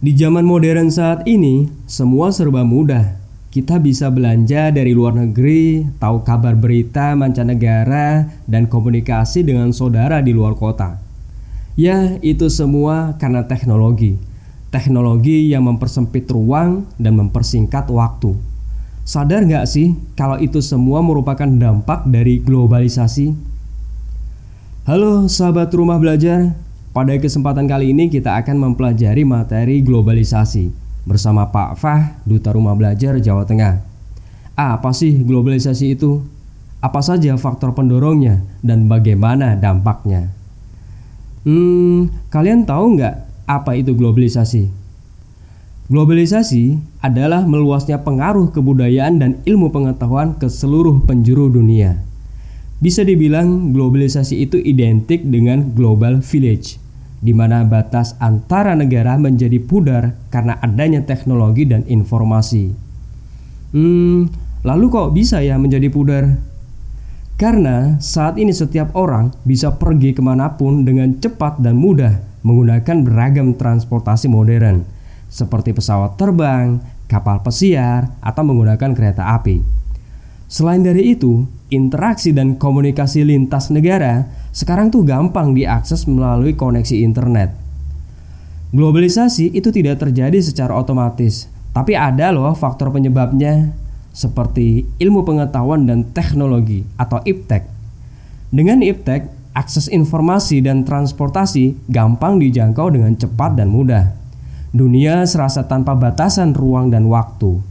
Di zaman modern saat ini, semua serba mudah. Kita bisa belanja dari luar negeri, tahu kabar berita mancanegara, dan komunikasi dengan saudara di luar kota. Ya, itu semua karena teknologi. Teknologi yang mempersempit ruang dan mempersingkat waktu. Sadar nggak sih kalau itu semua merupakan dampak dari globalisasi? Halo sahabat rumah belajar, pada kesempatan kali ini kita akan mempelajari materi globalisasi bersama Pak Fah, Duta Rumah Belajar Jawa Tengah. Apa sih globalisasi itu? Apa saja faktor pendorongnya dan bagaimana dampaknya? Hmm, kalian tahu nggak apa itu globalisasi? Globalisasi adalah meluasnya pengaruh kebudayaan dan ilmu pengetahuan ke seluruh penjuru dunia. Bisa dibilang globalisasi itu identik dengan global village, di mana batas antara negara menjadi pudar karena adanya teknologi dan informasi. Hmm, lalu kok bisa ya menjadi pudar? Karena saat ini setiap orang bisa pergi ke mana pun dengan cepat dan mudah menggunakan beragam transportasi modern, seperti pesawat terbang, kapal pesiar, atau menggunakan kereta api. Selain dari itu, interaksi dan komunikasi lintas negara sekarang tuh gampang diakses melalui koneksi internet. Globalisasi itu tidak terjadi secara otomatis, tapi ada loh faktor penyebabnya seperti ilmu pengetahuan dan teknologi atau IPTEK. Dengan IPTEK, akses informasi dan transportasi gampang dijangkau dengan cepat dan mudah. Dunia serasa tanpa batasan ruang dan waktu.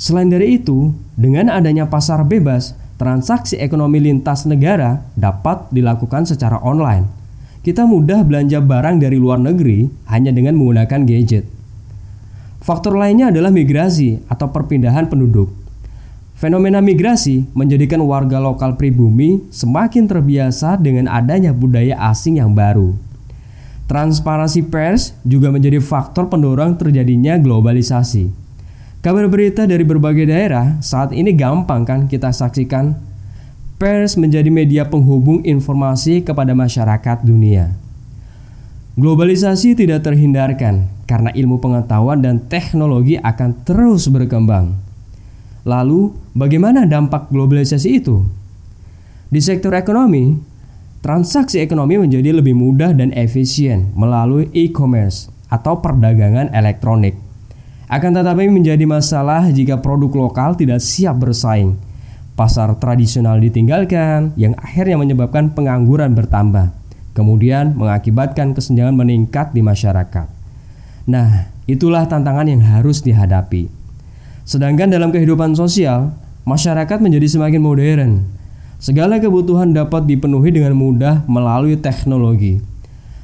Selain dari itu, dengan adanya pasar bebas, transaksi ekonomi lintas negara dapat dilakukan secara online. Kita mudah belanja barang dari luar negeri hanya dengan menggunakan gadget. Faktor lainnya adalah migrasi atau perpindahan penduduk. Fenomena migrasi menjadikan warga lokal pribumi semakin terbiasa dengan adanya budaya asing yang baru. Transparansi pers juga menjadi faktor pendorong terjadinya globalisasi. Kabar berita dari berbagai daerah saat ini gampang kan kita saksikan. Pers menjadi media penghubung informasi kepada masyarakat dunia. Globalisasi tidak terhindarkan karena ilmu pengetahuan dan teknologi akan terus berkembang. Lalu, bagaimana dampak globalisasi itu? Di sektor ekonomi, transaksi ekonomi menjadi lebih mudah dan efisien melalui e-commerce atau perdagangan elektronik. Akan tetapi menjadi masalah jika produk lokal tidak siap bersaing. Pasar tradisional ditinggalkan yang akhirnya menyebabkan pengangguran bertambah. Kemudian mengakibatkan kesenjangan meningkat di masyarakat. Nah, itulah tantangan yang harus dihadapi. Sedangkan dalam kehidupan sosial, masyarakat menjadi semakin modern. Segala kebutuhan dapat dipenuhi dengan mudah melalui teknologi.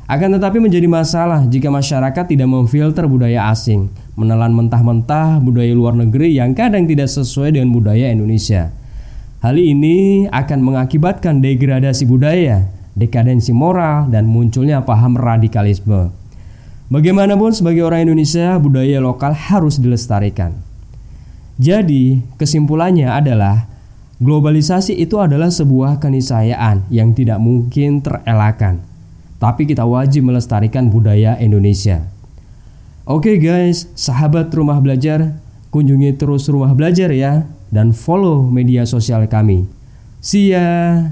Akan tetapi menjadi masalah jika masyarakat tidak memfilter budaya asing, menelan mentah-mentah budaya luar negeri yang kadang tidak sesuai dengan budaya Indonesia. Hal ini akan mengakibatkan degradasi budaya, dekadensi moral, dan munculnya paham radikalisme. Bagaimanapun sebagai orang Indonesia, budaya lokal harus dilestarikan. Jadi, kesimpulannya adalah globalisasi itu adalah sebuah keniscayaan yang tidak mungkin terelakkan tapi kita wajib melestarikan budaya Indonesia. Oke okay guys, sahabat rumah belajar, kunjungi terus rumah belajar ya dan follow media sosial kami. See ya.